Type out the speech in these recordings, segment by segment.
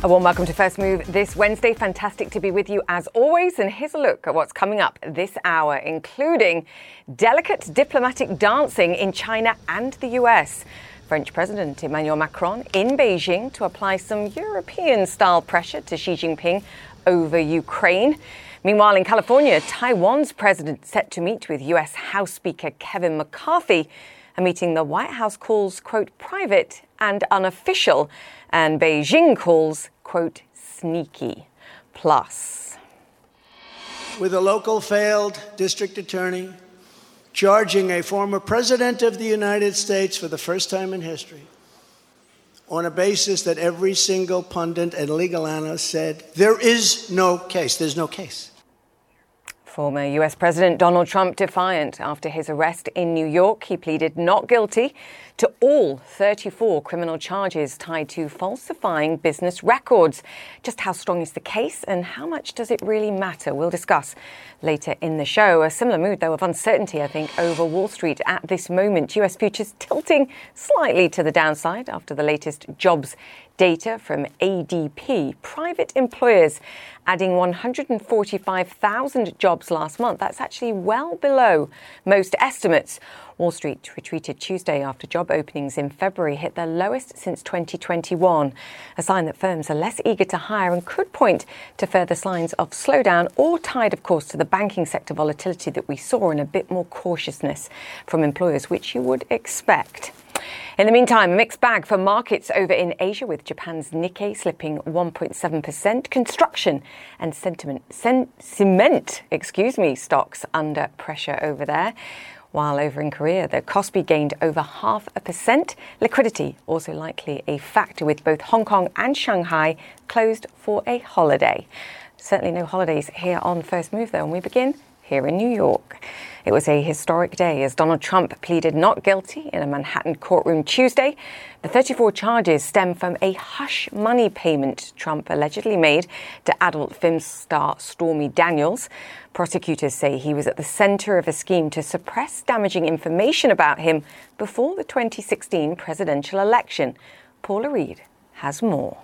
A warm welcome to First Move this Wednesday. Fantastic to be with you as always. And here's a look at what's coming up this hour, including delicate diplomatic dancing in China and the US. French President Emmanuel Macron in Beijing to apply some European style pressure to Xi Jinping over Ukraine. Meanwhile, in California, Taiwan's president set to meet with US House Speaker Kevin McCarthy, a meeting the White House calls, quote, private and unofficial, and Beijing calls, quote, sneaky. Plus. With a local failed district attorney charging a former president of the United States for the first time in history on a basis that every single pundit and legal analyst said there is no case. There's no case. Former US President Donald Trump defiant after his arrest in New York. He pleaded not guilty to all 34 criminal charges tied to falsifying business records. Just how strong is the case and how much does it really matter? We'll discuss later in the show. A similar mood, though, of uncertainty, I think, over Wall Street at this moment. US futures tilting slightly to the downside after the latest jobs data from ADP. Private employers adding 145,000 jobs last month. That's actually well below most estimates. Wall Street retreated Tuesday after job openings in February hit their lowest since 2021, a sign that firms are less eager to hire and could point to further signs of slowdown or tied, of course, to the banking sector volatility that we saw and a bit more cautiousness from employers, which you would expect. In the meantime, a mixed bag for markets over in Asia, with Japan's Nikkei slipping 1.7%. Construction and sentiment, sen- cement, excuse me, stocks under pressure over there. While over in Korea, the Kospi gained over half a percent. Liquidity also likely a factor with both Hong Kong and Shanghai closed for a holiday. Certainly no holidays here on First Move though, and we begin here in New York. It was a historic day as Donald Trump pleaded not guilty in a Manhattan courtroom Tuesday. The 34 charges stem from a hush money payment Trump allegedly made to adult film star Stormy Daniels. Prosecutors say he was at the center of a scheme to suppress damaging information about him before the 2016 presidential election. Paula Reed has more.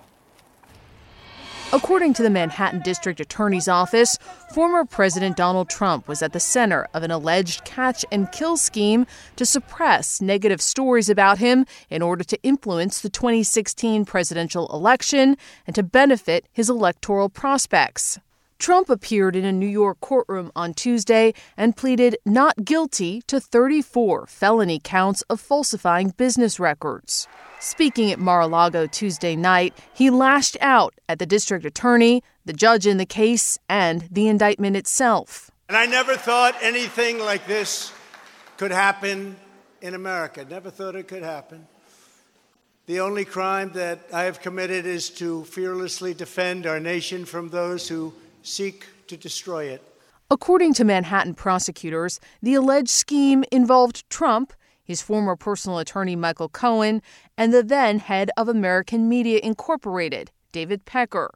According to the Manhattan District Attorney's Office, former President Donald Trump was at the center of an alleged catch and kill scheme to suppress negative stories about him in order to influence the 2016 presidential election and to benefit his electoral prospects. Trump appeared in a New York courtroom on Tuesday and pleaded not guilty to 34 felony counts of falsifying business records. Speaking at Mar a Lago Tuesday night, he lashed out at the district attorney, the judge in the case, and the indictment itself. And I never thought anything like this could happen in America. Never thought it could happen. The only crime that I have committed is to fearlessly defend our nation from those who seek to destroy it. According to Manhattan prosecutors, the alleged scheme involved Trump, his former personal attorney Michael Cohen, and the then head of American Media Incorporated, David Pecker.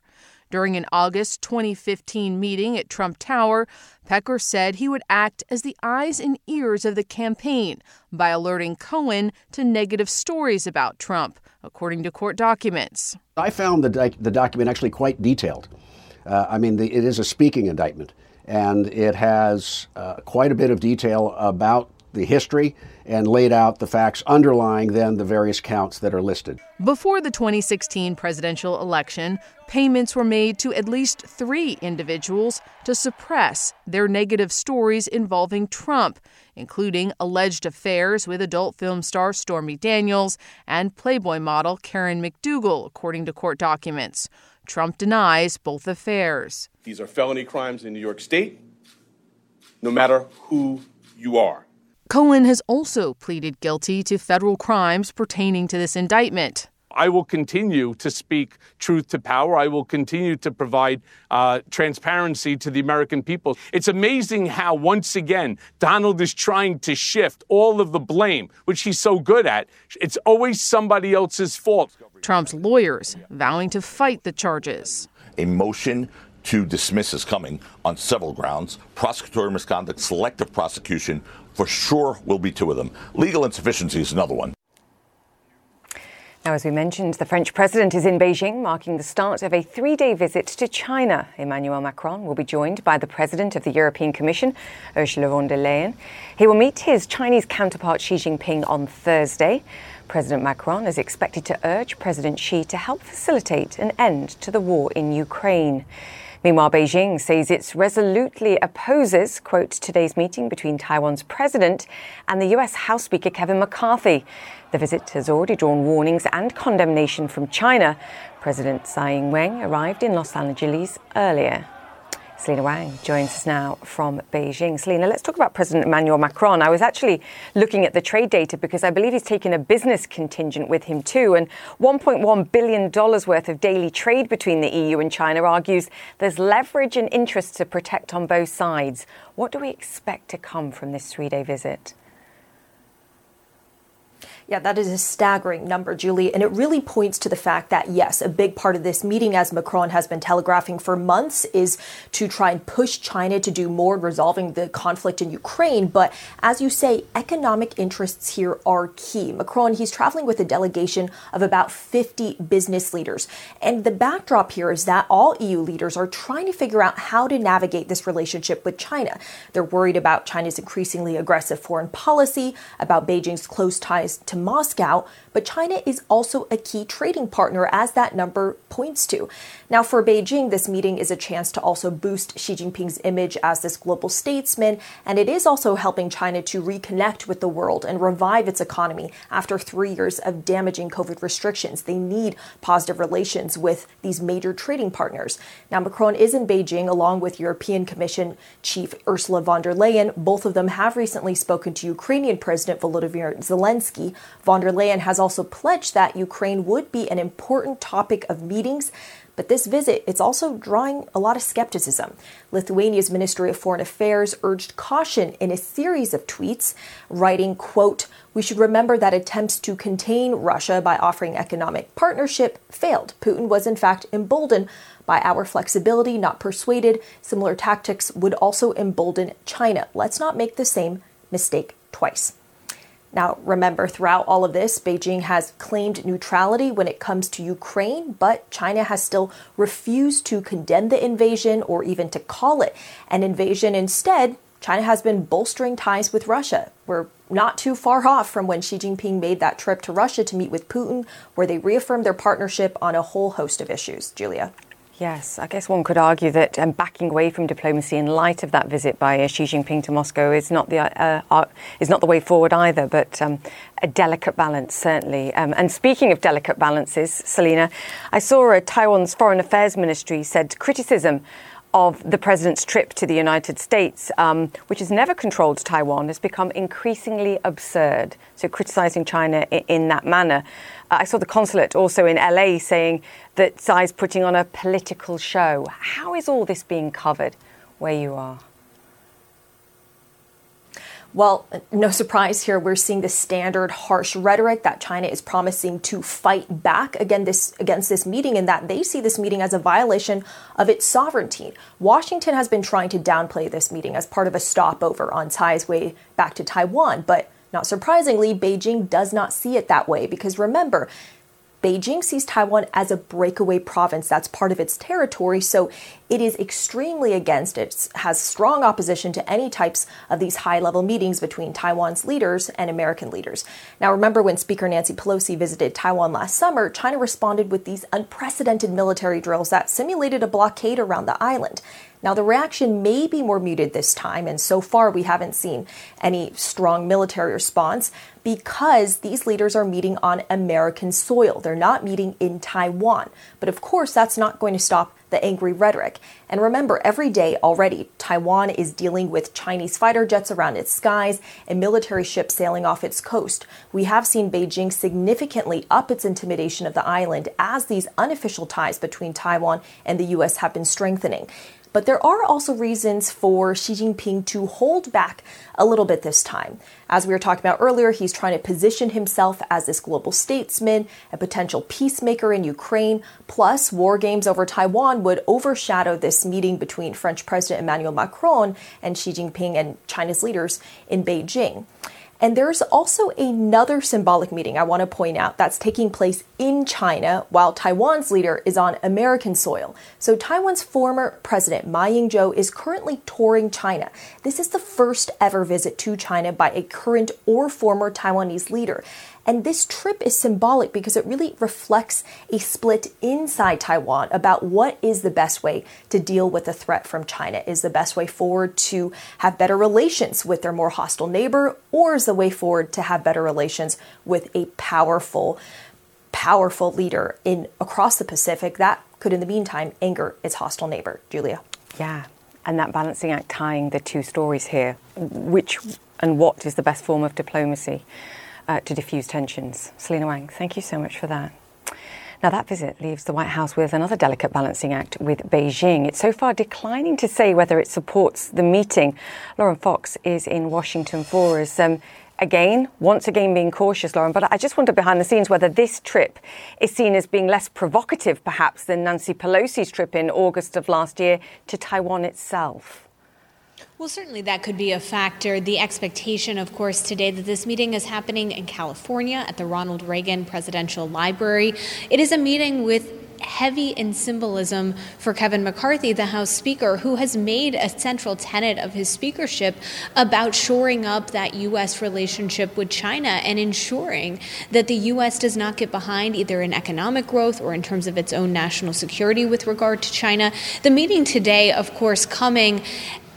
During an August 2015 meeting at Trump Tower, Pecker said he would act as the eyes and ears of the campaign by alerting Cohen to negative stories about Trump, according to court documents. I found the, doc- the document actually quite detailed. Uh, I mean, the, it is a speaking indictment, and it has uh, quite a bit of detail about the history and laid out the facts underlying then the various counts that are listed. Before the 2016 presidential election, payments were made to at least three individuals to suppress their negative stories involving Trump, including alleged affairs with adult film star Stormy Daniels and Playboy model Karen McDougal, according to court documents. Trump denies both affairs. These are felony crimes in New York State, no matter who you are. Cohen has also pleaded guilty to federal crimes pertaining to this indictment. I will continue to speak truth to power. I will continue to provide uh, transparency to the American people. It's amazing how, once again, Donald is trying to shift all of the blame, which he's so good at. It's always somebody else's fault. Trump's lawyers vowing to fight the charges. A motion to dismiss is coming on several grounds prosecutorial misconduct, selective prosecution. For sure, will be two of them. Legal insufficiency is another one. Now, as we mentioned, the French president is in Beijing, marking the start of a three day visit to China. Emmanuel Macron will be joined by the president of the European Commission, Ursula von der Leyen. He will meet his Chinese counterpart Xi Jinping on Thursday. President Macron is expected to urge President Xi to help facilitate an end to the war in Ukraine. Meanwhile, Beijing says it resolutely opposes, quote, today's meeting between Taiwan's president and the US House Speaker Kevin McCarthy. The visit has already drawn warnings and condemnation from China. President Tsai Ing wen arrived in Los Angeles earlier. Selina Wang joins us now from Beijing. Selina, let's talk about President Emmanuel Macron. I was actually looking at the trade data because I believe he's taken a business contingent with him too. And $1.1 billion worth of daily trade between the EU and China argues there's leverage and interest to protect on both sides. What do we expect to come from this three day visit? Yeah, that is a staggering number, Julie. And it really points to the fact that, yes, a big part of this meeting, as Macron has been telegraphing for months, is to try and push China to do more in resolving the conflict in Ukraine. But as you say, economic interests here are key. Macron, he's traveling with a delegation of about 50 business leaders. And the backdrop here is that all EU leaders are trying to figure out how to navigate this relationship with China. They're worried about China's increasingly aggressive foreign policy, about Beijing's close ties to Moscow, but China is also a key trading partner, as that number points to. Now, for Beijing, this meeting is a chance to also boost Xi Jinping's image as this global statesman, and it is also helping China to reconnect with the world and revive its economy after three years of damaging COVID restrictions. They need positive relations with these major trading partners. Now, Macron is in Beijing along with European Commission Chief Ursula von der Leyen. Both of them have recently spoken to Ukrainian President Volodymyr Zelensky. Von der Leyen has also pledged that Ukraine would be an important topic of meetings. But this visit, it's also drawing a lot of skepticism. Lithuania's Ministry of Foreign Affairs urged caution in a series of tweets, writing, quote, we should remember that attempts to contain Russia by offering economic partnership failed. Putin was in fact emboldened by our flexibility, not persuaded. Similar tactics would also embolden China. Let's not make the same mistake twice. Now, remember, throughout all of this, Beijing has claimed neutrality when it comes to Ukraine, but China has still refused to condemn the invasion or even to call it an invasion. Instead, China has been bolstering ties with Russia. We're not too far off from when Xi Jinping made that trip to Russia to meet with Putin, where they reaffirmed their partnership on a whole host of issues. Julia. Yes, I guess one could argue that um, backing away from diplomacy in light of that visit by uh, Xi Jinping to Moscow is not the uh, uh, is not the way forward either. But um, a delicate balance, certainly. Um, and speaking of delicate balances, Selina, I saw uh, Taiwan's Foreign Affairs Ministry said criticism of the president's trip to the United States, um, which has never controlled Taiwan, has become increasingly absurd. So, criticizing China in, in that manner. Uh, I saw the consulate also in LA saying that Tsai's putting on a political show. How is all this being covered where you are? Well, no surprise here, we're seeing the standard harsh rhetoric that China is promising to fight back again this, against this meeting, and that they see this meeting as a violation of its sovereignty. Washington has been trying to downplay this meeting as part of a stopover on Tsai's way back to Taiwan, but not surprisingly, Beijing does not see it that way because remember, Beijing sees Taiwan as a breakaway province that's part of its territory, so it is extremely against it, has strong opposition to any types of these high level meetings between Taiwan's leaders and American leaders. Now, remember when Speaker Nancy Pelosi visited Taiwan last summer, China responded with these unprecedented military drills that simulated a blockade around the island. Now, the reaction may be more muted this time, and so far we haven't seen any strong military response because these leaders are meeting on American soil. They're not meeting in Taiwan. But of course, that's not going to stop the angry rhetoric. And remember, every day already, Taiwan is dealing with Chinese fighter jets around its skies and military ships sailing off its coast. We have seen Beijing significantly up its intimidation of the island as these unofficial ties between Taiwan and the U.S. have been strengthening. But there are also reasons for Xi Jinping to hold back a little bit this time. As we were talking about earlier, he's trying to position himself as this global statesman, a potential peacemaker in Ukraine. Plus, war games over Taiwan would overshadow this meeting between French President Emmanuel Macron and Xi Jinping and China's leaders in Beijing. And there's also another symbolic meeting I want to point out that's taking place in China while Taiwan's leader is on American soil. So, Taiwan's former president, Ma Ying jeou, is currently touring China. This is the first ever visit to China by a current or former Taiwanese leader. And this trip is symbolic because it really reflects a split inside Taiwan about what is the best way to deal with the threat from China. Is the best way forward to have better relations with their more hostile neighbor, or is the way forward to have better relations with a powerful, powerful leader in across the Pacific that could, in the meantime, anger its hostile neighbor? Julia. Yeah, and that balancing act tying the two stories here, which and what is the best form of diplomacy? Uh, to diffuse tensions. Selina Wang, thank you so much for that. Now, that visit leaves the White House with another delicate balancing act with Beijing. It's so far declining to say whether it supports the meeting. Lauren Fox is in Washington for us. Um, again, once again being cautious, Lauren, but I just wonder behind the scenes whether this trip is seen as being less provocative, perhaps, than Nancy Pelosi's trip in August of last year to Taiwan itself. Well, certainly that could be a factor. The expectation, of course, today that this meeting is happening in California at the Ronald Reagan Presidential Library. It is a meeting with heavy in symbolism for Kevin McCarthy, the House Speaker, who has made a central tenet of his speakership about shoring up that U.S. relationship with China and ensuring that the U.S. does not get behind either in economic growth or in terms of its own national security with regard to China. The meeting today, of course, coming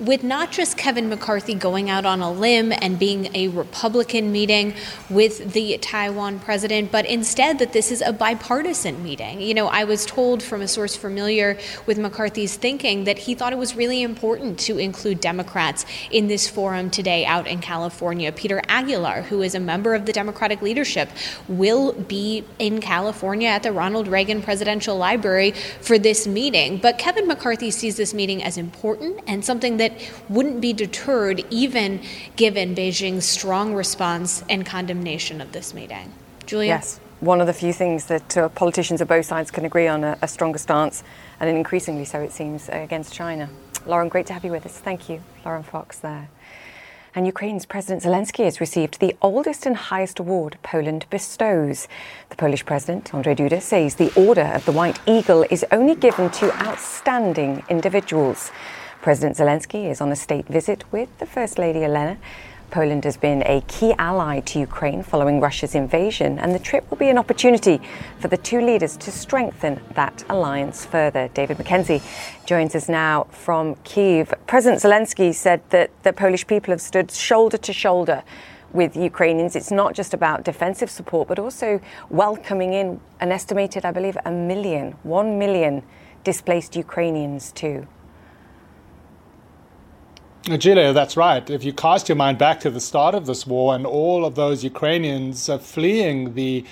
with not just Kevin McCarthy going out on a limb and being a Republican meeting with the Taiwan president, but instead that this is a bipartisan meeting. You know, I was told from a source familiar with McCarthy's thinking that he thought it was really important to include Democrats in this forum today out in California. Peter Aguilar, who is a member of the Democratic leadership, will be in California at the Ronald Reagan Presidential Library for this meeting. But Kevin McCarthy sees this meeting as important and something that wouldn't be deterred even given Beijing's strong response and condemnation of this meeting. Julia? Yes. One of the few things that uh, politicians of both sides can agree on a, a stronger stance, and increasingly so, it seems, against China. Lauren, great to have you with us. Thank you, Lauren Fox, there. And Ukraine's President Zelensky has received the oldest and highest award Poland bestows. The Polish President, Andrzej Duda, says the Order of the White Eagle is only given to outstanding individuals. President Zelensky is on a state visit with the First Lady Elena. Poland has been a key ally to Ukraine following Russia's invasion, and the trip will be an opportunity for the two leaders to strengthen that alliance further. David McKenzie joins us now from Kiev. President Zelensky said that the Polish people have stood shoulder to shoulder with Ukrainians. It's not just about defensive support, but also welcoming in an estimated, I believe, a million, one million displaced Ukrainians too. Julia, that's right. If you cast your mind back to the start of this war and all of those Ukrainians fleeing the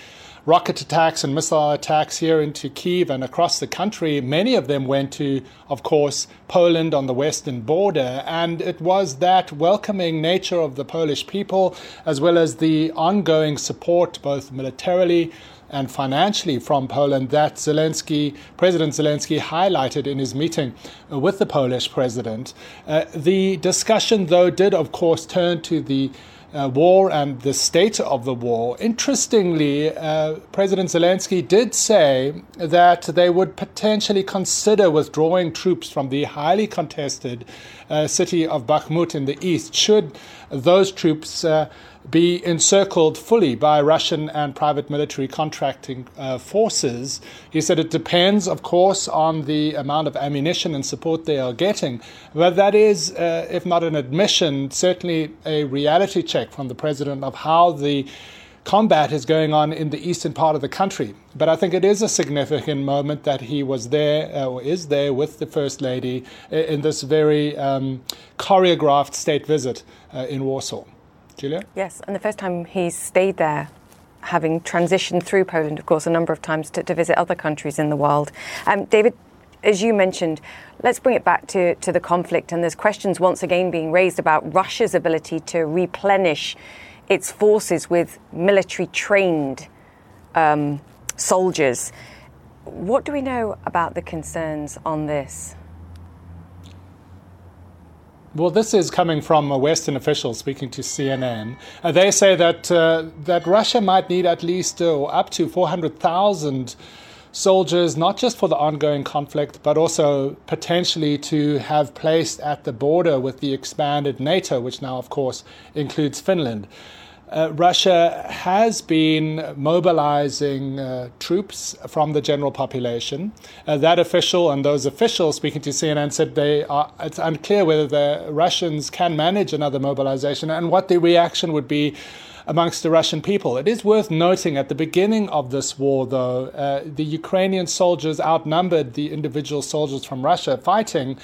rocket attacks and missile attacks here into Kiev and across the country, many of them went to, of course, Poland on the western border. And it was that welcoming nature of the Polish people, as well as the ongoing support, both militarily and financially from Poland that Zelensky, President Zelensky highlighted in his meeting with the Polish president. Uh, the discussion, though, did of course turn to the uh, war and the state of the war. Interestingly, uh, President Zelensky did say that they would potentially consider withdrawing troops from the highly contested uh, city of Bakhmut in the east should those troops uh, be encircled fully by Russian and private military contracting uh, forces. He said it depends, of course, on the amount of ammunition and support they are getting. But that is, uh, if not an admission, certainly a reality check from the president of how the combat is going on in the eastern part of the country. But I think it is a significant moment that he was there uh, or is there with the First Lady in this very um, choreographed state visit uh, in Warsaw. Julia? Yes, and the first time he stayed there having transitioned through Poland, of course, a number of times to, to visit other countries in the world. Um, David, as you mentioned, let's bring it back to, to the conflict. And there's questions once again being raised about Russia's ability to replenish its forces with military trained um, soldiers. What do we know about the concerns on this? Well, this is coming from a Western official speaking to CNN. Uh, they say that uh, that Russia might need at least uh, up to 400,000 soldiers, not just for the ongoing conflict, but also potentially to have placed at the border with the expanded NATO, which now, of course, includes Finland. Uh, Russia has been mobilizing uh, troops from the general population. Uh, that official and those officials speaking to CNN said they are, it's unclear whether the Russians can manage another mobilization and what the reaction would be amongst the Russian people. It is worth noting at the beginning of this war, though, uh, the Ukrainian soldiers outnumbered the individual soldiers from Russia fighting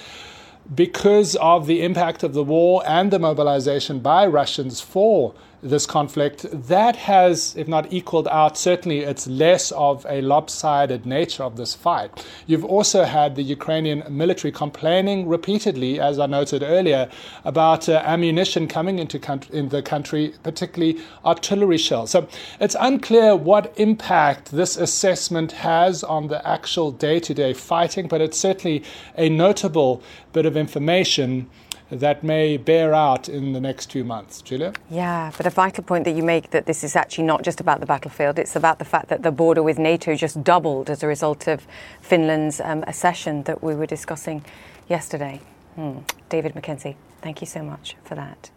because of the impact of the war and the mobilization by Russians for this conflict, that has, if not equaled out, certainly it's less of a lopsided nature of this fight. You've also had the Ukrainian military complaining repeatedly, as I noted earlier, about uh, ammunition coming into in the country, particularly artillery shells. So it's unclear what impact this assessment has on the actual day to day fighting, but it's certainly a notable bit of information that may bear out in the next few months. Julia? Yeah, but a vital point that you make that this is actually not just about the battlefield, it's about the fact that the border with NATO just doubled as a result of Finland's um, accession that we were discussing yesterday. Hmm. David McKenzie, thank you so much for that.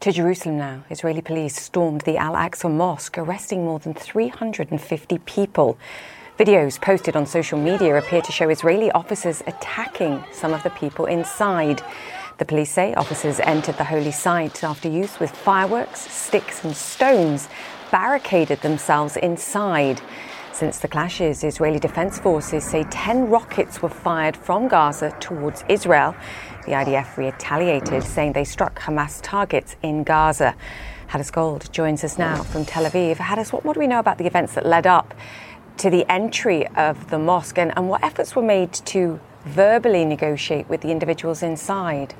To Jerusalem now, Israeli police stormed the Al Aqsa Mosque, arresting more than 350 people. Videos posted on social media appear to show Israeli officers attacking some of the people inside. The police say officers entered the holy site after use with fireworks, sticks, and stones barricaded themselves inside. Since the clashes, Israeli Defense Forces say 10 rockets were fired from Gaza towards Israel. The IDF retaliated, saying they struck Hamas targets in Gaza. Hadas Gold joins us now from Tel Aviv. Hadas, what, what do we know about the events that led up to the entry of the mosque and, and what efforts were made to verbally negotiate with the individuals inside?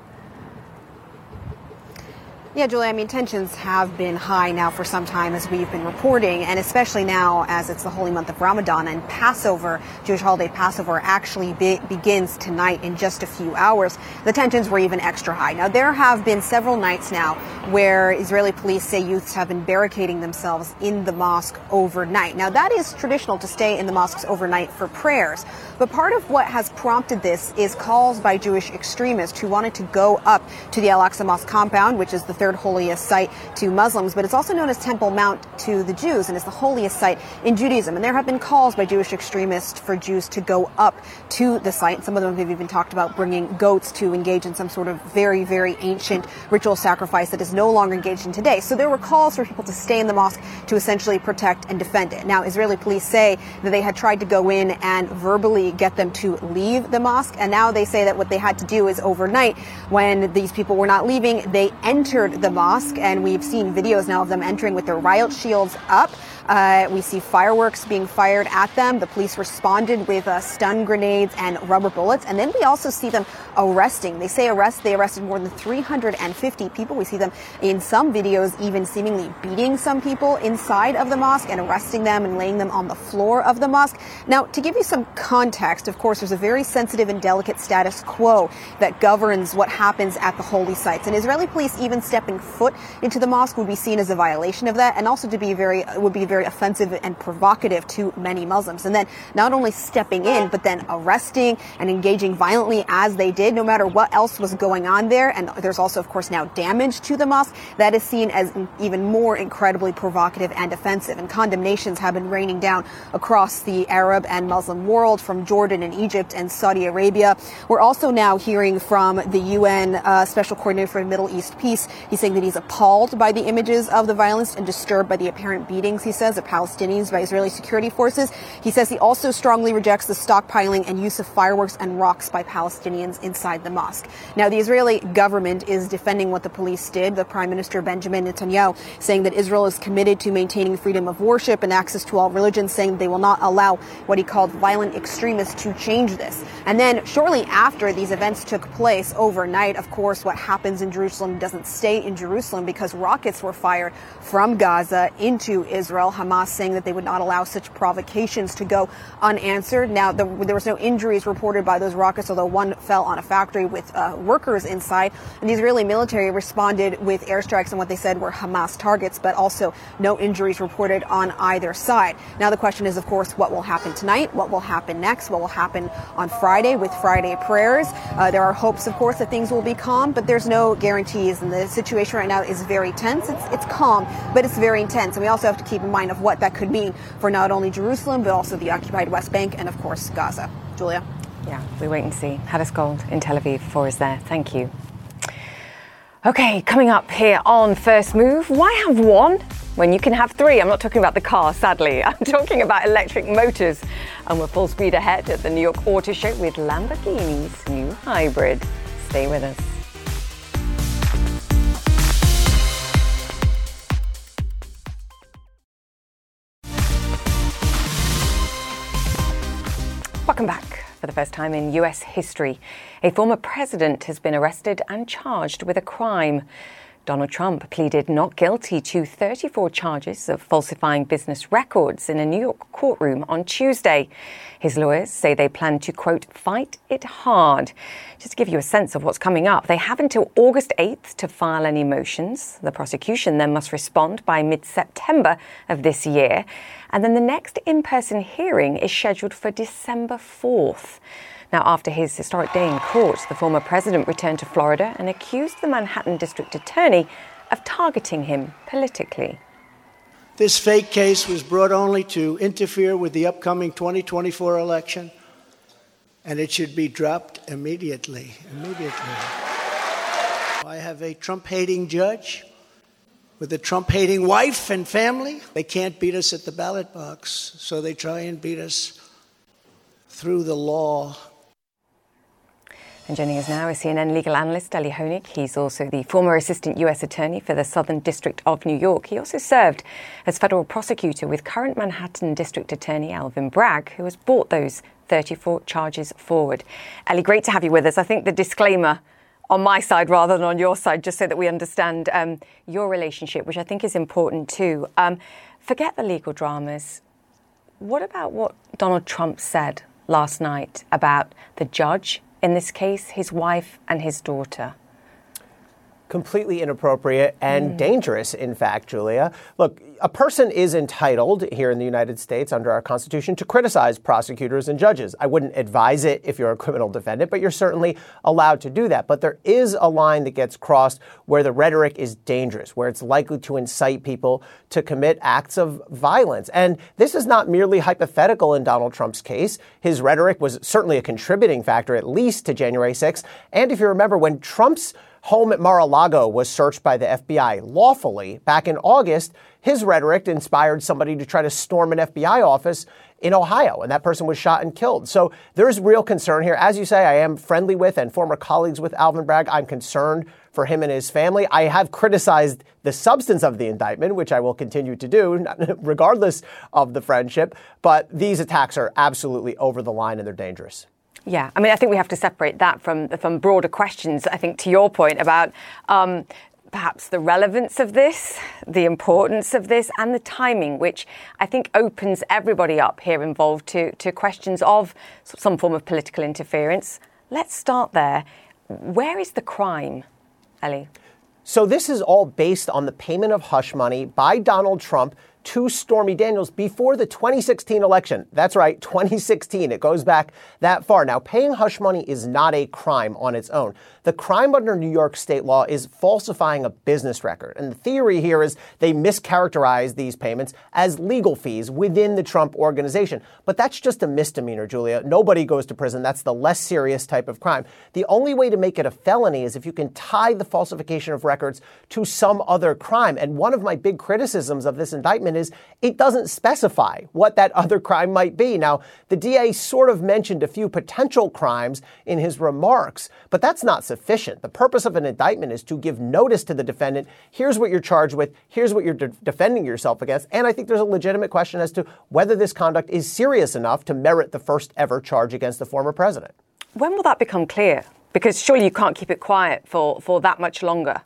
Yeah, Julie, I mean, tensions have been high now for some time as we've been reporting, and especially now as it's the holy month of Ramadan and Passover, Jewish holiday Passover actually be- begins tonight in just a few hours. The tensions were even extra high. Now, there have been several nights now where Israeli police say youths have been barricading themselves in the mosque overnight. Now, that is traditional to stay in the mosques overnight for prayers, but part of what has prompted this is calls by Jewish extremists who wanted to go up to the Al Aqsa Mosque compound, which is the third holiest site to Muslims, but it's also known as Temple Mount to the Jews and it's the holiest site in Judaism. And there have been calls by Jewish extremists for Jews to go up to the site. Some of them have even talked about bringing goats to engage in some sort of very, very ancient ritual sacrifice that is no longer engaged in today. So there were calls for people to stay in the mosque to essentially protect and defend it. Now, Israeli police say that they had tried to go in and verbally get them to leave the mosque. And now they say that what they had to do is overnight, when these people were not leaving, they entered the mosque, and we've seen videos now of them entering with their riot shields up. Uh, we see fireworks being fired at them. The police responded with uh, stun grenades and rubber bullets. And then we also see them arresting. They say arrest, they arrested more than 350 people. We see them in some videos even seemingly beating some people inside of the mosque and arresting them and laying them on the floor of the mosque. Now, to give you some context, of course, there's a very sensitive and delicate status quo that governs what happens at the holy sites. And Israeli police even stepping foot into the mosque would be seen as a violation of that and also to be very, would be very offensive and provocative to many Muslims. And then not only stepping in, but then arresting and engaging violently as they did, no matter what else was going on there. And there's also, of course, now damage to the mosque that is seen as even more incredibly provocative and offensive. And condemnations have been raining down across the Arab and Muslim world from Jordan and Egypt and Saudi Arabia. We're also now hearing from the UN uh, Special Coordinator for Middle East Peace. He's saying that he's appalled by the images of the violence and disturbed by the apparent beatings, he says, of Palestinians by Israeli security forces. He says he also strongly rejects the stockpiling and use of fireworks and rocks by Palestinians inside the mosque. Now, the Israeli government is defending what the police did. The Prime Minister Benjamin Netanyahu saying that Israel is committed to maintaining freedom of worship and access to all religions, saying they will not allow what he called violent extremists to change this. And then shortly after these events took place overnight, of course, what happens in Jerusalem doesn't stay in Jerusalem because rockets were fired from Gaza into Israel. Hamas saying that they would not allow such provocations to go unanswered. Now, the, there was no injuries reported by those rockets, although one fell on a factory with uh, workers inside. And the Israeli military responded with airstrikes on what they said were Hamas targets, but also no injuries reported on either side. Now, the question is, of course, what will happen tonight? What will happen next? What will happen on Friday with Friday prayers? Uh, there are hopes, of course, that things will be calm, but there's no guarantees. And the situation right now is very tense. It's, it's calm, but it's very intense. And we also have to keep in mind of what that could mean for not only Jerusalem, but also the occupied West Bank and, of course, Gaza. Julia? Yeah, we wait and see. Hadas Gold in Tel Aviv for us there. Thank you. Okay, coming up here on First Move, why have one when you can have three? I'm not talking about the car, sadly. I'm talking about electric motors. And we're full speed ahead at the New York Auto Show with Lamborghini's new hybrid. Stay with us. Welcome back. For the first time in US history, a former president has been arrested and charged with a crime. Donald Trump pleaded not guilty to 34 charges of falsifying business records in a New York courtroom on Tuesday. His lawyers say they plan to, quote, fight it hard. Just to give you a sense of what's coming up, they have until August 8th to file any motions. The prosecution then must respond by mid September of this year. And then the next in person hearing is scheduled for December 4th. Now, after his historic day in court, the former president returned to Florida and accused the Manhattan district attorney of targeting him politically. This fake case was brought only to interfere with the upcoming 2024 election, and it should be dropped immediately. Immediately. I have a Trump hating judge with a Trump hating wife and family. They can't beat us at the ballot box, so they try and beat us through the law. And joining us now is CNN legal analyst Elie Honig. He's also the former assistant U.S. attorney for the Southern District of New York. He also served as federal prosecutor with current Manhattan District Attorney Alvin Bragg, who has brought those 34 charges forward. Elie, great to have you with us. I think the disclaimer on my side rather than on your side, just so that we understand um, your relationship, which I think is important too. Um, forget the legal dramas. What about what Donald Trump said last night about the judge in this case, his wife and his daughter? completely inappropriate and mm. dangerous, in fact, Julia. Look, a person is entitled here in the United States under our Constitution to criticize prosecutors and judges. I wouldn't advise it if you're a criminal defendant, but you're certainly allowed to do that. But there is a line that gets crossed where the rhetoric is dangerous, where it's likely to incite people to commit acts of violence. And this is not merely hypothetical in Donald Trump's case. His rhetoric was certainly a contributing factor, at least, to January 6th. And if you remember, when Trump's home at Mar-a-Lago was searched by the FBI lawfully back in August, his rhetoric inspired somebody to try to storm an FBI office in Ohio, and that person was shot and killed. So there's real concern here. As you say, I am friendly with and former colleagues with Alvin Bragg. I'm concerned for him and his family. I have criticized the substance of the indictment, which I will continue to do, regardless of the friendship. But these attacks are absolutely over the line and they're dangerous. Yeah, I mean, I think we have to separate that from from broader questions. I think to your point about um, perhaps the relevance of this, the importance of this, and the timing, which I think opens everybody up here involved to to questions of some form of political interference. Let's start there. Where is the crime, Elie? So this is all based on the payment of hush money by Donald Trump to Stormy Daniels before the 2016 election. That's right, 2016. It goes back that far. Now, paying hush money is not a crime on its own. The crime under New York state law is falsifying a business record. And the theory here is they mischaracterize these payments as legal fees within the Trump organization. But that's just a misdemeanor, Julia. Nobody goes to prison. That's the less serious type of crime. The only way to make it a felony is if you can tie the falsification of records to some other crime. And one of my big criticisms of this indictment is it doesn't specify what that other crime might be. Now, the DA sort of mentioned a few potential crimes in his remarks, but that's not sufficient. The purpose of an indictment is to give notice to the defendant here's what you're charged with, here's what you're de- defending yourself against. And I think there's a legitimate question as to whether this conduct is serious enough to merit the first ever charge against the former president. When will that become clear? Because surely you can't keep it quiet for, for that much longer.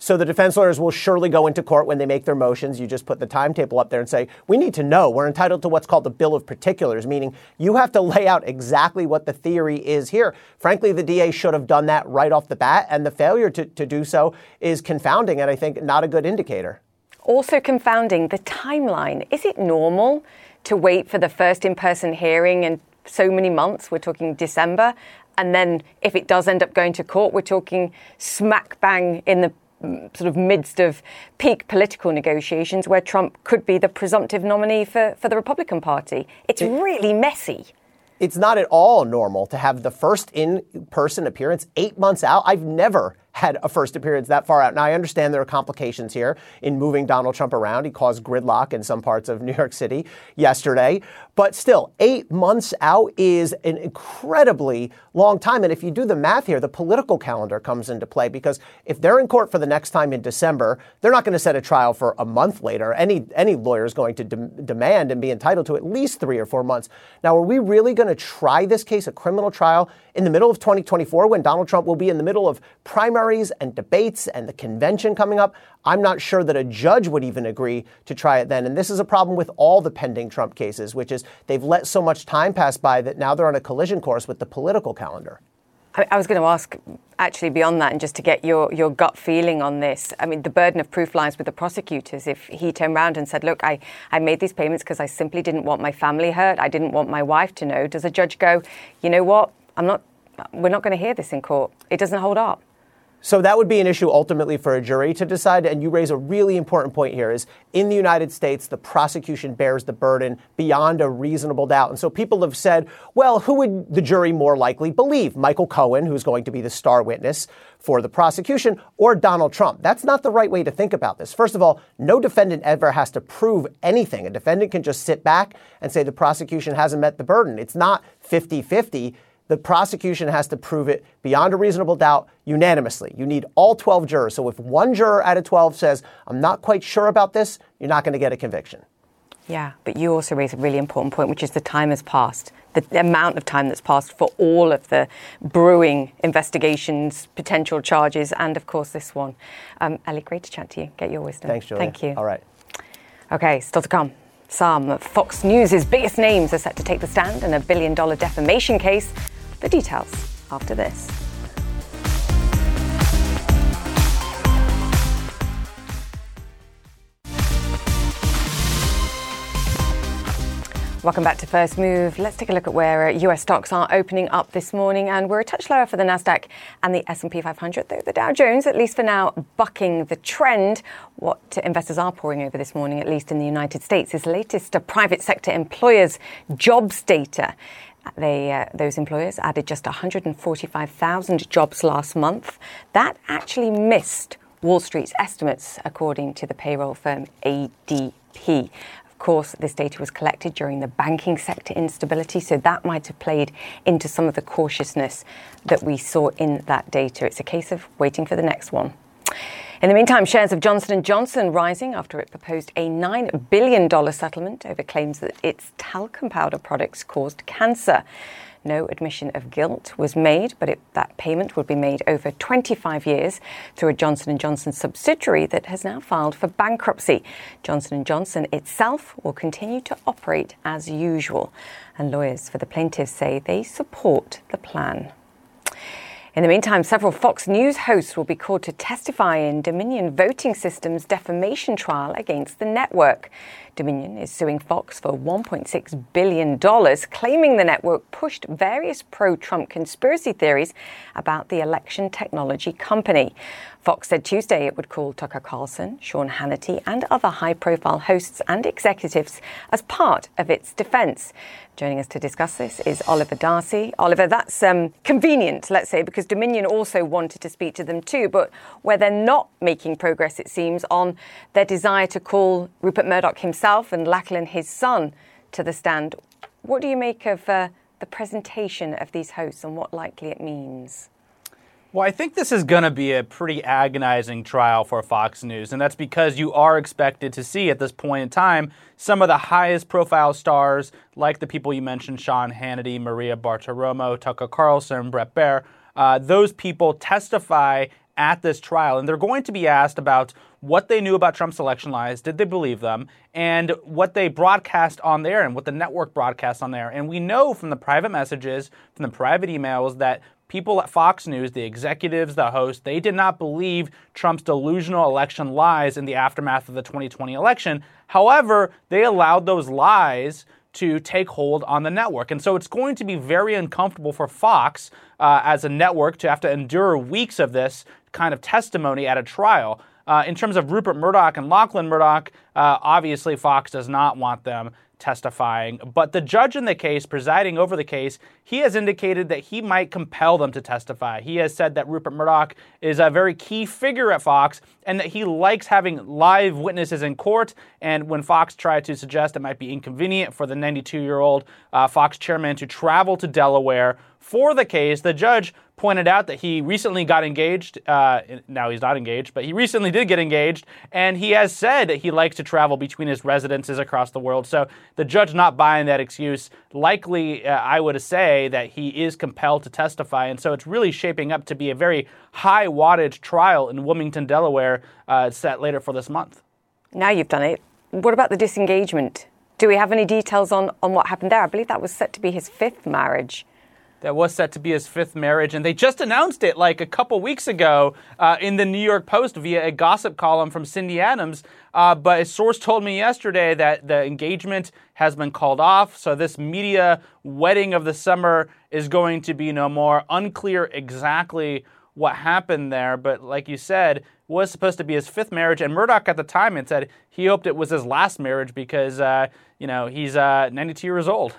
So the defense lawyers will surely go into court when they make their motions. You just put the timetable up there and say, we need to know. We're entitled to what's called the bill of particulars, meaning you have to lay out exactly what the theory is here. Frankly, the DA should have done that right off the bat, and the failure to, to do so is confounding and I think not a good indicator. Also confounding the timeline. Is it normal to wait for the first in person hearing and so many months? We're talking December. And then if it does end up going to court, we're talking smack bang in the sort of midst of peak political negotiations where Trump could be the presumptive nominee for, for the Republican Party. It's it, really messy. It's not at all normal to have the first in person appearance eight months out. I've never had a first appearance that far out. Now, I understand there are complications here in moving Donald Trump around. He caused gridlock in some parts of New York City yesterday. But still, eight months out is an incredibly long time. And if you do the math here, the political calendar comes into play because if they're in court for the next time in December, they're not going to set a trial for a month later. Any, any lawyer is going to de- demand and be entitled to at least three or four months. Now, are we really going to try this case, a criminal trial, in the middle of 2024 when Donald Trump will be in the middle of primaries and debates and the convention coming up? I'm not sure that a judge would even agree to try it then. And this is a problem with all the pending Trump cases, which is they've let so much time pass by that now they're on a collision course with the political calendar. I was going to ask actually beyond that and just to get your, your gut feeling on this. I mean, the burden of proof lies with the prosecutors. If he turned around and said, Look, I, I made these payments because I simply didn't want my family hurt, I didn't want my wife to know, does a judge go, You know what? I'm not, we're not going to hear this in court. It doesn't hold up. So that would be an issue ultimately for a jury to decide. And you raise a really important point here is in the United States, the prosecution bears the burden beyond a reasonable doubt. And so people have said, well, who would the jury more likely believe? Michael Cohen, who's going to be the star witness for the prosecution, or Donald Trump? That's not the right way to think about this. First of all, no defendant ever has to prove anything. A defendant can just sit back and say the prosecution hasn't met the burden. It's not 50 50 the prosecution has to prove it beyond a reasonable doubt unanimously. You need all 12 jurors. So if one juror out of 12 says, I'm not quite sure about this, you're not going to get a conviction. Yeah, but you also raise a really important point, which is the time has passed. The, the amount of time that's passed for all of the brewing investigations, potential charges, and of course this one. Um, Elie, great to chat to you. Get your wisdom. Thanks, Julia. Thank you. All right. Okay, still to come. Some Fox News' biggest names are set to take the stand in a billion dollar defamation case. The details after this. Welcome back to First Move. Let's take a look at where US uh, stocks are opening up this morning, and we're a touch lower for the Nasdaq and the S&P 500, though the Dow Jones, at least for now, bucking the trend. What investors are poring over this morning, at least in the United States, is latest private sector employers' jobs data. They, uh, those employers added just 145,000 jobs last month. That actually missed Wall Street's estimates, according to the payroll firm ADP. Of course, this data was collected during the banking sector instability, so that might have played into some of the cautiousness that we saw in that data. It's a case of waiting for the next one. In the meantime, shares of Johnson & Johnson rising after it proposed a $9 billion settlement over claims that its talcum powder products caused cancer. No admission of guilt was made, but it, that payment would be made over 25 years through a Johnson & Johnson subsidiary that has now filed for bankruptcy. Johnson & Johnson itself will continue to operate as usual, and lawyers for the plaintiffs say they support the plan. In the meantime, several Fox News hosts will be called to testify in Dominion Voting Systems defamation trial against the network. Dominion is suing Fox for $1.6 billion, claiming the network pushed various pro Trump conspiracy theories about the election technology company. Fox said Tuesday it would call Tucker Carlson, Sean Hannity, and other high profile hosts and executives as part of its defense. Joining us to discuss this is Oliver Darcy. Oliver, that's um, convenient, let's say, because Dominion also wanted to speak to them too, but where they're not making progress, it seems, on their desire to call Rupert Murdoch himself and Lachlan, his son, to the stand. What do you make of uh, the presentation of these hosts and what likely it means? Well, I think this is going to be a pretty agonizing trial for Fox News, and that's because you are expected to see at this point in time some of the highest profile stars, like the people you mentioned Sean Hannity, Maria Bartiromo, Tucker Carlson, Bret Baier. Uh, those people testify at this trial, and they're going to be asked about what they knew about Trump's election lies, did they believe them, and what they broadcast on there and what the network broadcast on there. And we know from the private messages, from the private emails, that people at Fox News, the executives, the hosts, they did not believe Trump's delusional election lies in the aftermath of the 2020 election. However, they allowed those lies to take hold on the network. And so it's going to be very uncomfortable for Fox uh, as a network to have to endure weeks of this kind of testimony at a trial. Uh, in terms of Rupert Murdoch and Lachlan Murdoch, uh, obviously Fox does not want them testifying. But the judge in the case, presiding over the case, he has indicated that he might compel them to testify. He has said that Rupert Murdoch is a very key figure at Fox and that he likes having live witnesses in court. And when Fox tried to suggest it might be inconvenient for the 92 year old uh, Fox chairman to travel to Delaware for the case, the judge pointed out that he recently got engaged. Uh, now he's not engaged, but he recently did get engaged, and he has said that he likes to travel between his residences across the world. So the judge not buying that excuse, likely, uh, I would say that he is compelled to testify, and so it's really shaping up to be a very high wattage trial in Wilmington, Delaware, uh, set later for this month. Now you've done it. What about the disengagement? Do we have any details on, on what happened there? I believe that was set to be his fifth marriage that was set to be his fifth marriage, and they just announced it like a couple weeks ago uh, in the New York Post via a gossip column from Cindy Adams. Uh, but a source told me yesterday that the engagement has been called off, so this media wedding of the summer is going to be no more. Unclear exactly what happened there, but like you said, was supposed to be his fifth marriage, and Murdoch at the time had said he hoped it was his last marriage because uh, you know he's uh, 92 years old.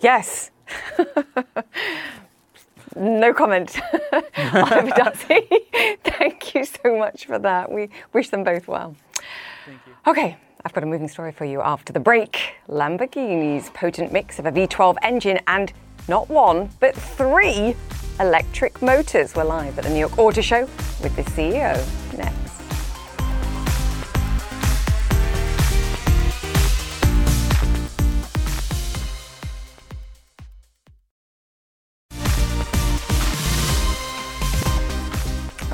Yes, no comment. Oliver Darcy, thank you so much for that. We wish them both well. Thank you. Okay. I've got a moving story for you after the break. Lamborghini's potent mix of a V12 engine and not one, but three electric motors. We're live at the New York Auto Show with the CEO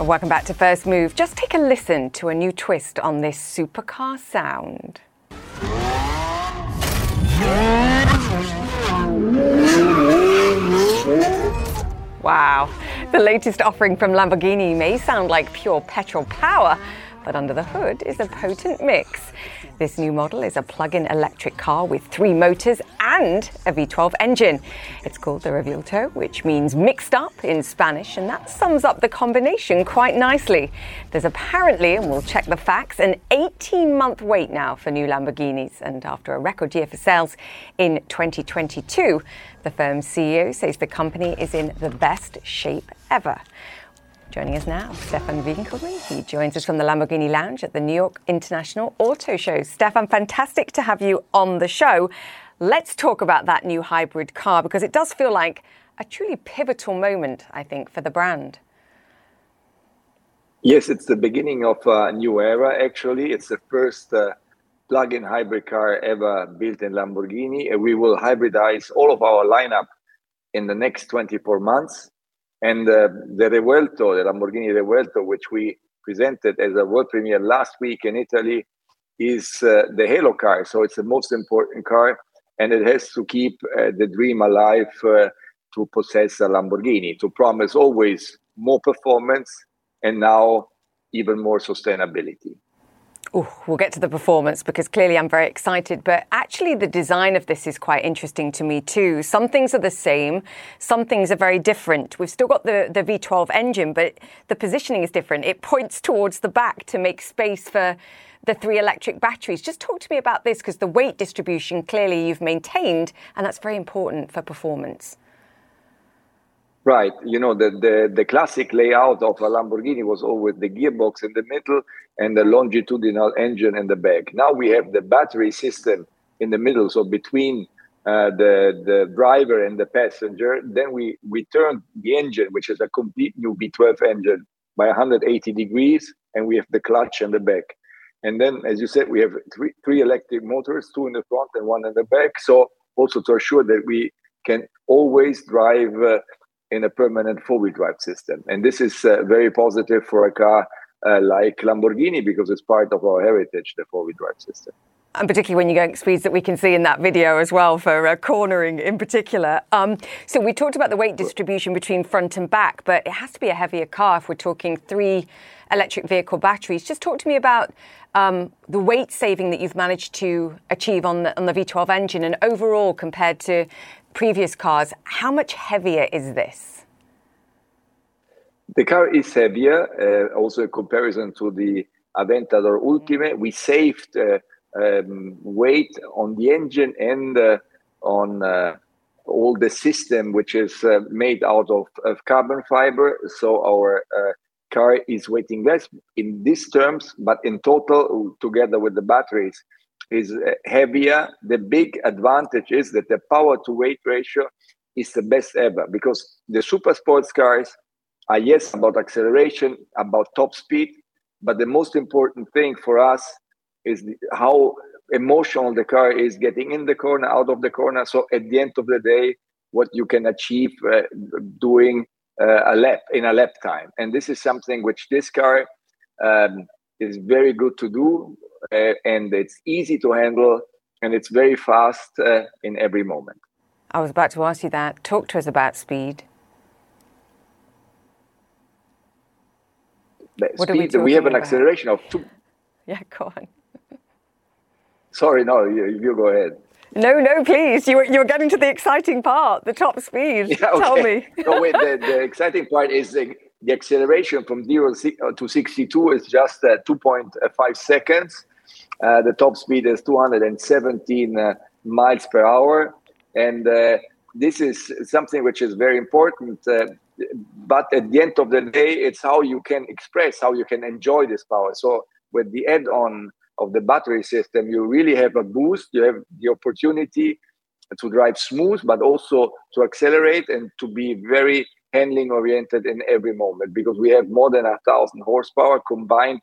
Welcome back to First Move. Just take a listen to a new twist on this supercar sound. Wow. The latest offering from Lamborghini may sound like pure petrol power, but under the hood is a potent mix. This new model is a plug in electric car with three motors and a V12 engine. It's called the Revuelto, which means mixed up in Spanish, and that sums up the combination quite nicely. There's apparently, and we'll check the facts, an 18 month wait now for new Lamborghinis, and after a record year for sales in 2022, the firm's CEO says the company is in the best shape ever. Joining us now, Stephan Winkelmann. He joins us from the Lamborghini Lounge at the New York International Auto Show. Stephan, fantastic to have you on the show. Let's talk about that new hybrid car because it does feel like a truly pivotal moment, I think, for the brand. Yes, it's the beginning of a new era, actually. It's the first uh, plug in hybrid car ever built in Lamborghini. We will hybridize all of our lineup in the next 24 months. And uh, the Revuelto, the Lamborghini Revuelto, which we presented as a world premiere last week in Italy, is uh, the halo car. So it's the most important car, and it has to keep uh, the dream alive uh, to possess a Lamborghini, to promise always more performance and now even more sustainability. Ooh, we'll get to the performance because clearly I'm very excited. But actually, the design of this is quite interesting to me too. Some things are the same, some things are very different. We've still got the, the V12 engine, but the positioning is different. It points towards the back to make space for the three electric batteries. Just talk to me about this because the weight distribution clearly you've maintained, and that's very important for performance. Right. You know, the, the, the classic layout of a Lamborghini was always the gearbox in the middle and the longitudinal engine in the back. Now we have the battery system in the middle, so between uh, the the driver and the passenger. Then we we turn the engine, which is a complete new V12 engine, by 180 degrees, and we have the clutch in the back. And then, as you said, we have three three electric motors, two in the front and one in the back. So also to assure that we can always drive. Uh, in a permanent four-wheel drive system. And this is uh, very positive for a car uh, like Lamborghini because it's part of our heritage, the four-wheel drive system. And particularly when you're going speeds that we can see in that video as well for uh, cornering in particular. Um, so we talked about the weight distribution between front and back, but it has to be a heavier car if we're talking three electric vehicle batteries. Just talk to me about um, the weight saving that you've managed to achieve on the, on the V12 engine and overall compared to previous cars. How much heavier is this? The car is heavier, uh, also in comparison to the Aventador Ultime. We saved uh, um, weight on the engine and uh, on uh, all the system, which is uh, made out of, of, carbon fiber. So our uh, car is weighing less in these terms, but in total, together with the batteries, is heavier. The big advantage is that the power to weight ratio is the best ever because the super sports cars are, yes, about acceleration, about top speed, but the most important thing for us is how emotional the car is getting in the corner, out of the corner. So at the end of the day, what you can achieve uh, doing uh, a lap in a lap time. And this is something which this car um, is very good to do uh, and it's easy to handle and it's very fast uh, in every moment. I was about to ask you that. Talk to us about speed. What speed, we, we have an about? acceleration of two. Yeah, go on. Sorry, no, you, you go ahead. No, no, please. You, you're getting to the exciting part, the top speed. Yeah, okay. Tell me. no, wait, the, the exciting part is the, the acceleration from 0 to 62 is just uh, 2.5 seconds. Uh, the top speed is 217 uh, miles per hour. And uh, this is something which is very important. But at the end of the day, it's how you can express, how you can enjoy this power. So with the add-on of the battery system, you really have a boost. You have the opportunity to drive smooth, but also to accelerate and to be very handling oriented in every moment because we have more than a thousand horsepower combined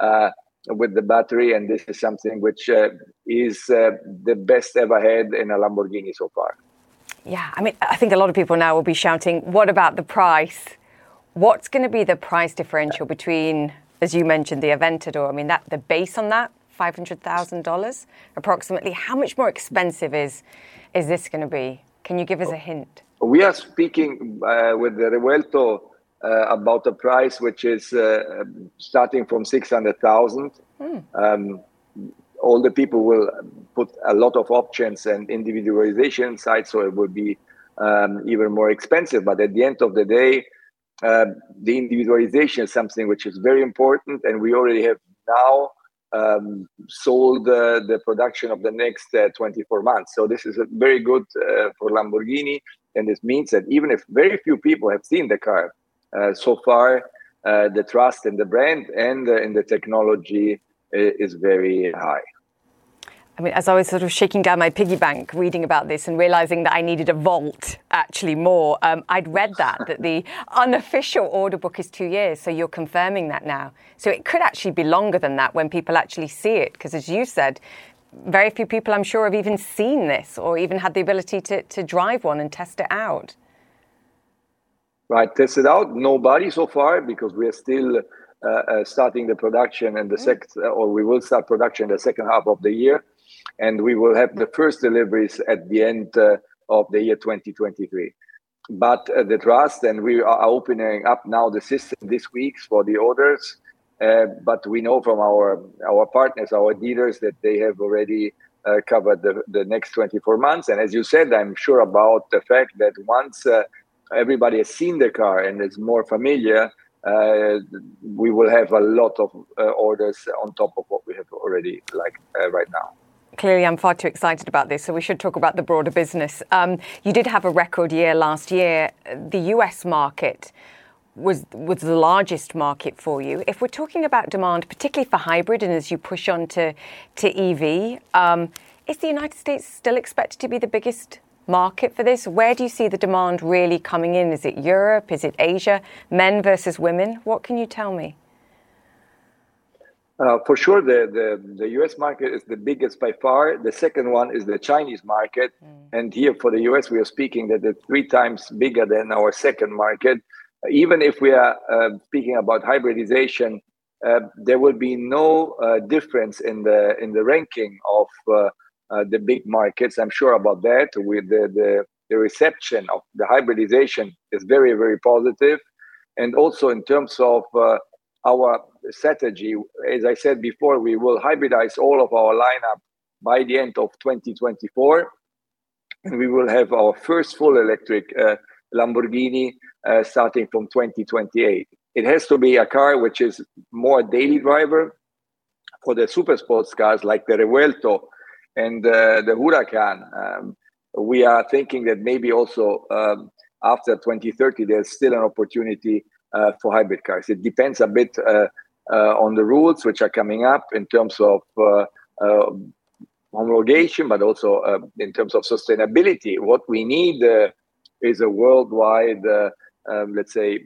uh, with the battery, and this is something which uh, is uh, the best ever had in a Lamborghini so far. Yeah, I mean, I think a lot of people now will be shouting, "What about the price? What's going to be the price differential between, as you mentioned, the Aventador? I mean, that the base on that, five hundred thousand dollars, approximately. How much more expensive is is this going to be? Can you give us a hint? We are speaking uh, with the Revuelto uh, about a price which is uh, starting from 600,000. Mm. Um, all the people will put a lot of options and individualization inside, so it will be um, even more expensive. But at the end of the day, uh, the individualization is something which is very important, and we already have now um, sold uh, the production of the next uh, 24 months. So this is very good uh, for Lamborghini, and this means that even if very few people have seen the car, uh, so far, uh, the trust in the brand and in the technology is very high. I mean, as I was sort of shaking down my piggy bank reading about this and realizing that I needed a vault actually more, um, I'd read that, that the unofficial order book is two years. So you're confirming that now. So it could actually be longer than that when people actually see it. Because as you said, very few people, I'm sure, have even seen this or even had the ability to, to drive one and test it out right test it out nobody so far because we are still starting the production and the mm. second or we will start production in the second half of the year and we will have the first deliveries at the end uh, of the year 2023 but uh, the trust, and we are opening up now the system this week for the orders. Uh, but we know from our our partners, our dealers, that they have already uh, covered the, the next 24 months. And as you said, I'm sure about the fact that once uh, everybody has seen the car and is more familiar, uh, we will have a lot of uh, orders on top of what we have already like right now clearly I'm far too excited about this, so we should talk about the broader business. Um, you did have a record year last year. The US market was was the largest market for you. If we're talking about demand, particularly for hybrid, and as you push on to to EV, um, is the United States still expected to be the biggest market for this? Where do you see the demand really coming in? Is it Europe? Is it Asia? Men versus women? What can you tell me? Uh, for sure, the, the, the US market is the biggest by far. The second one is the Chinese market. Mm. And here for the US, we are speaking that it's three times bigger than our second market. Even if we are uh, speaking about hybridization, uh, there will be no uh, difference in the in the ranking of uh, uh, the big markets. I'm sure about that. With the, the, the reception of the hybridization is very very positive, and also in terms of our strategy, as I said before, we will hybridize all of our lineup by the end of 2024. And we will have our first full electric uh, Lamborghini uh, starting from 2028. It has to be a car which is more daily driver for the super sports cars like the Revuelto and uh, the Huracan. Um, we are thinking that maybe also um, after 2030, there's still an opportunity uh, for hybrid cars. It depends a bit uh, uh, on the rules which are coming up in terms of homologation, but also in terms of sustainability. What we need is a worldwide, um, let's say,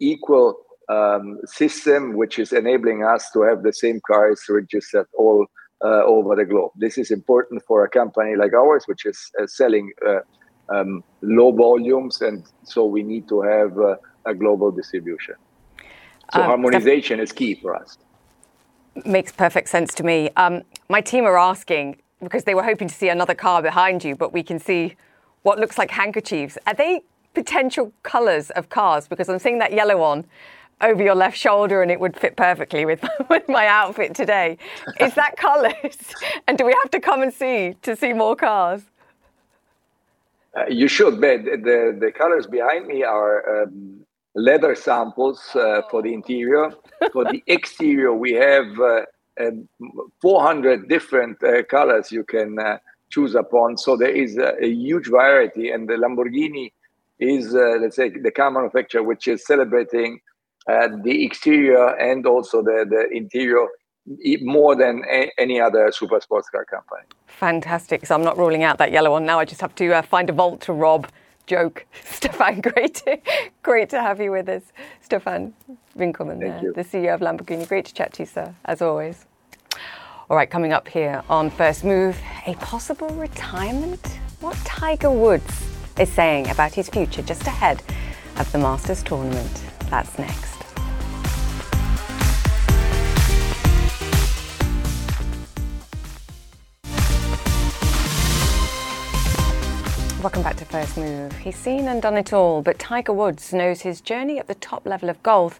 equal um, system which is enabling us to have the same cars registered all uh, over the globe. This is important for a company like ours, which is uh, selling uh, um, low volumes, and so we need to have a global distribution. So um, harmonization is key for us. Makes perfect sense to me. Um, my team are asking because they were hoping to see another car behind you, but we can see what looks like handkerchiefs. Are they potential colours of cars? Because I'm seeing that yellow one over your left shoulder and it would fit perfectly with, with my outfit today. Is that colours? and do we have to come and see to see more cars? Uh, you should, but the, the colors behind me are um, leather samples uh, for the interior. for the exterior, we have uh, 400 different uh, colors you can uh, choose upon. So there is a, a, huge variety, and the Lamborghini is, uh, let's say, the car manufacturer which is celebrating the exterior and also the, the interior more than a, any other super sports car company. Fantastic. So I'm not ruling out that yellow one now. I just have to uh, find a vault to rob. Joke. Stephan, great to, great to have you with us. Stephan Winkelmann, uh, the CEO of Lamborghini. Great to chat to you, sir, as always. All right, coming up here on First Move, a possible retirement? What Tiger Woods is saying about his future just ahead of the Masters tournament. That's next. Welcome back to First Move. He's seen and done it all, but Tiger Woods knows his journey at the top level of golf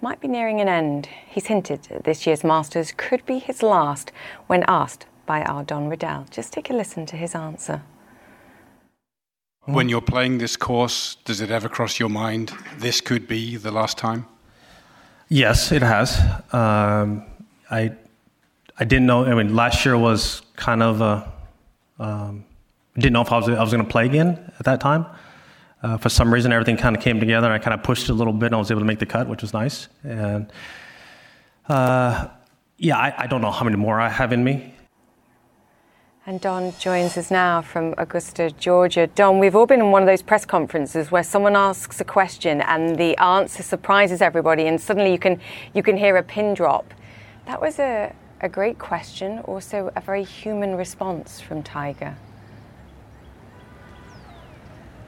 might be nearing an end. He's hinted this year's Masters could be his last when asked by our Don Riddell. Just take a listen to his answer. When you're playing this course, does it ever cross your mind this could be the last time? Yes, it has. Um, I I didn't know. I mean, last year was kind of a um, didn't know if I was, I was going to play again at that time. Uh, for some reason, everything kind of came together. I kind of pushed a little bit, and I was able to make the cut, which was nice. And uh, yeah, I, I, don't know how many more I have in me. And Don joins us now from Augusta, Georgia. Don, we've all been in one of those press conferences where someone asks a question and the answer surprises everybody, and suddenly you can you can hear a pin drop. That was a, a great question, also a very human response from Tiger.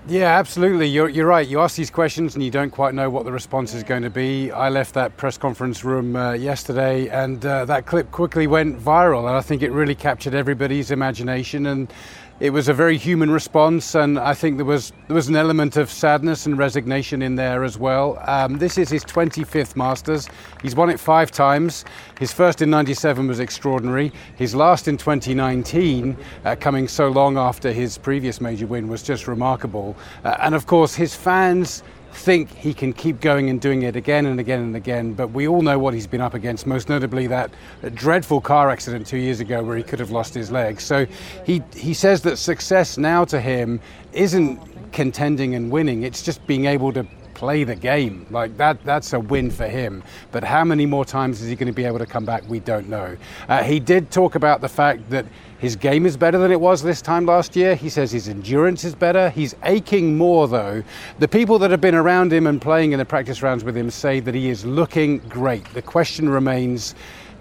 Yeah, absolutely. You're, you're right. You ask these questions and you don't quite know what the response is going to be. I left that press conference room uh, yesterday and uh, that clip quickly went viral. And I think it really captured everybody's imagination. And it was a very human response, and I think there was there was an element of sadness and resignation in there as well. Um, this is his 25th Masters. He's won it five times. His first in '97 was extraordinary. His last in 2019, uh, coming so long after his previous major win, was just remarkable. Uh, and of course, his fans think he can keep going and doing it again and again and again. But we all know what he's been up against, most notably that dreadful car accident two years ago where he could have lost his leg. So he, he says that success now to him isn't contending and winning, it's just being able to play the game. Like that, that's a win for him. But how many more times is he going to be able to come back? We don't know. Uh, he did talk about the fact that his game is better than it was this time last year. He says his endurance is better. He's aching more, though. The people that have been around him and playing in the practice rounds with him say that he is looking great. The question remains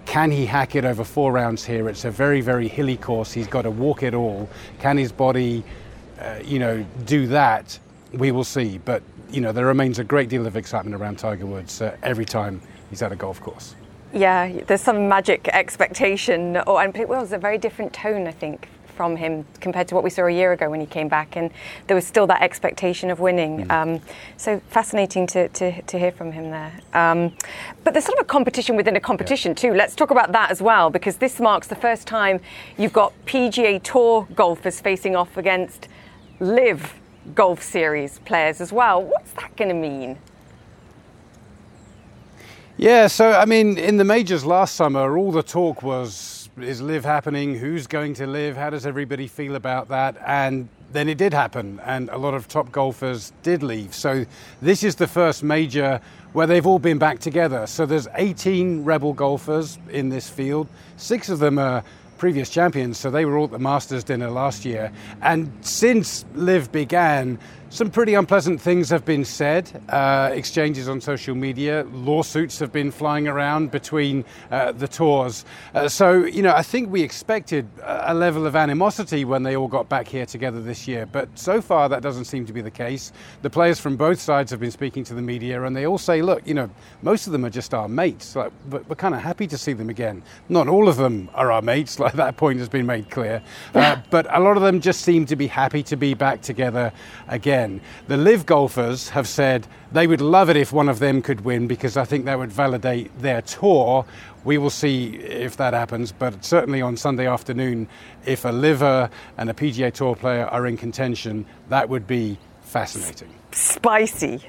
can he hack it over four rounds here? It's a very, very hilly course. He's got to walk it all. Can his body, uh, you know, do that? We will see. But, you know, there remains a great deal of excitement around Tiger Woods uh, every time he's at a golf course. Yeah, there's some magic expectation, or and it was a very different tone, I think, from him compared to what we saw a year ago when he came back, and there was still that expectation of winning. Mm. Um, so fascinating to, to, to, hear from him there. Um, but there's sort of a competition within a competition yeah. too. Let's talk about that as well, because this marks the first time you've got PGA Tour golfers facing off against LIV Golf Series players as well. What's that going to mean? Yeah, so I mean, in the majors last summer, all the talk was is LIV happening? Who's going to LIV? How does everybody feel about that? And then it did happen, and a lot of top golfers did leave. So this is the first major where they've all been back together. So there's 18 Rebel golfers in this field. Six of them are previous champions, so they were all at the Masters dinner last year. And since LIV began, some pretty unpleasant things have been said, uh, exchanges on social media, lawsuits have been flying around between uh, the tours. Uh, so, you know, I think we expected a level of animosity when they all got back here together this year, but so far that doesn't seem to be the case. The players from both sides have been speaking to the media and they all say, look, you know, most of them are just our mates, like, we're kind of happy to see them again. Not all of them are our mates, like that point has been made clear, uh, but a lot of them just seem to be happy to be back together again The LIV golfers have said they would love it if one of them could win because I think that would validate their tour. We will see if that happens, but certainly on Sunday afternoon, if a liver and a PGA Tour player are in contention, that would be fascinating. Spicy.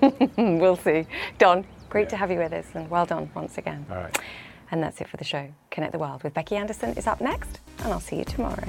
we'll see. Don, great yeah. to have you with us and well done once again. All right. And that's it for the show. Connect the World with Becky Anderson is up next, and I'll see you tomorrow.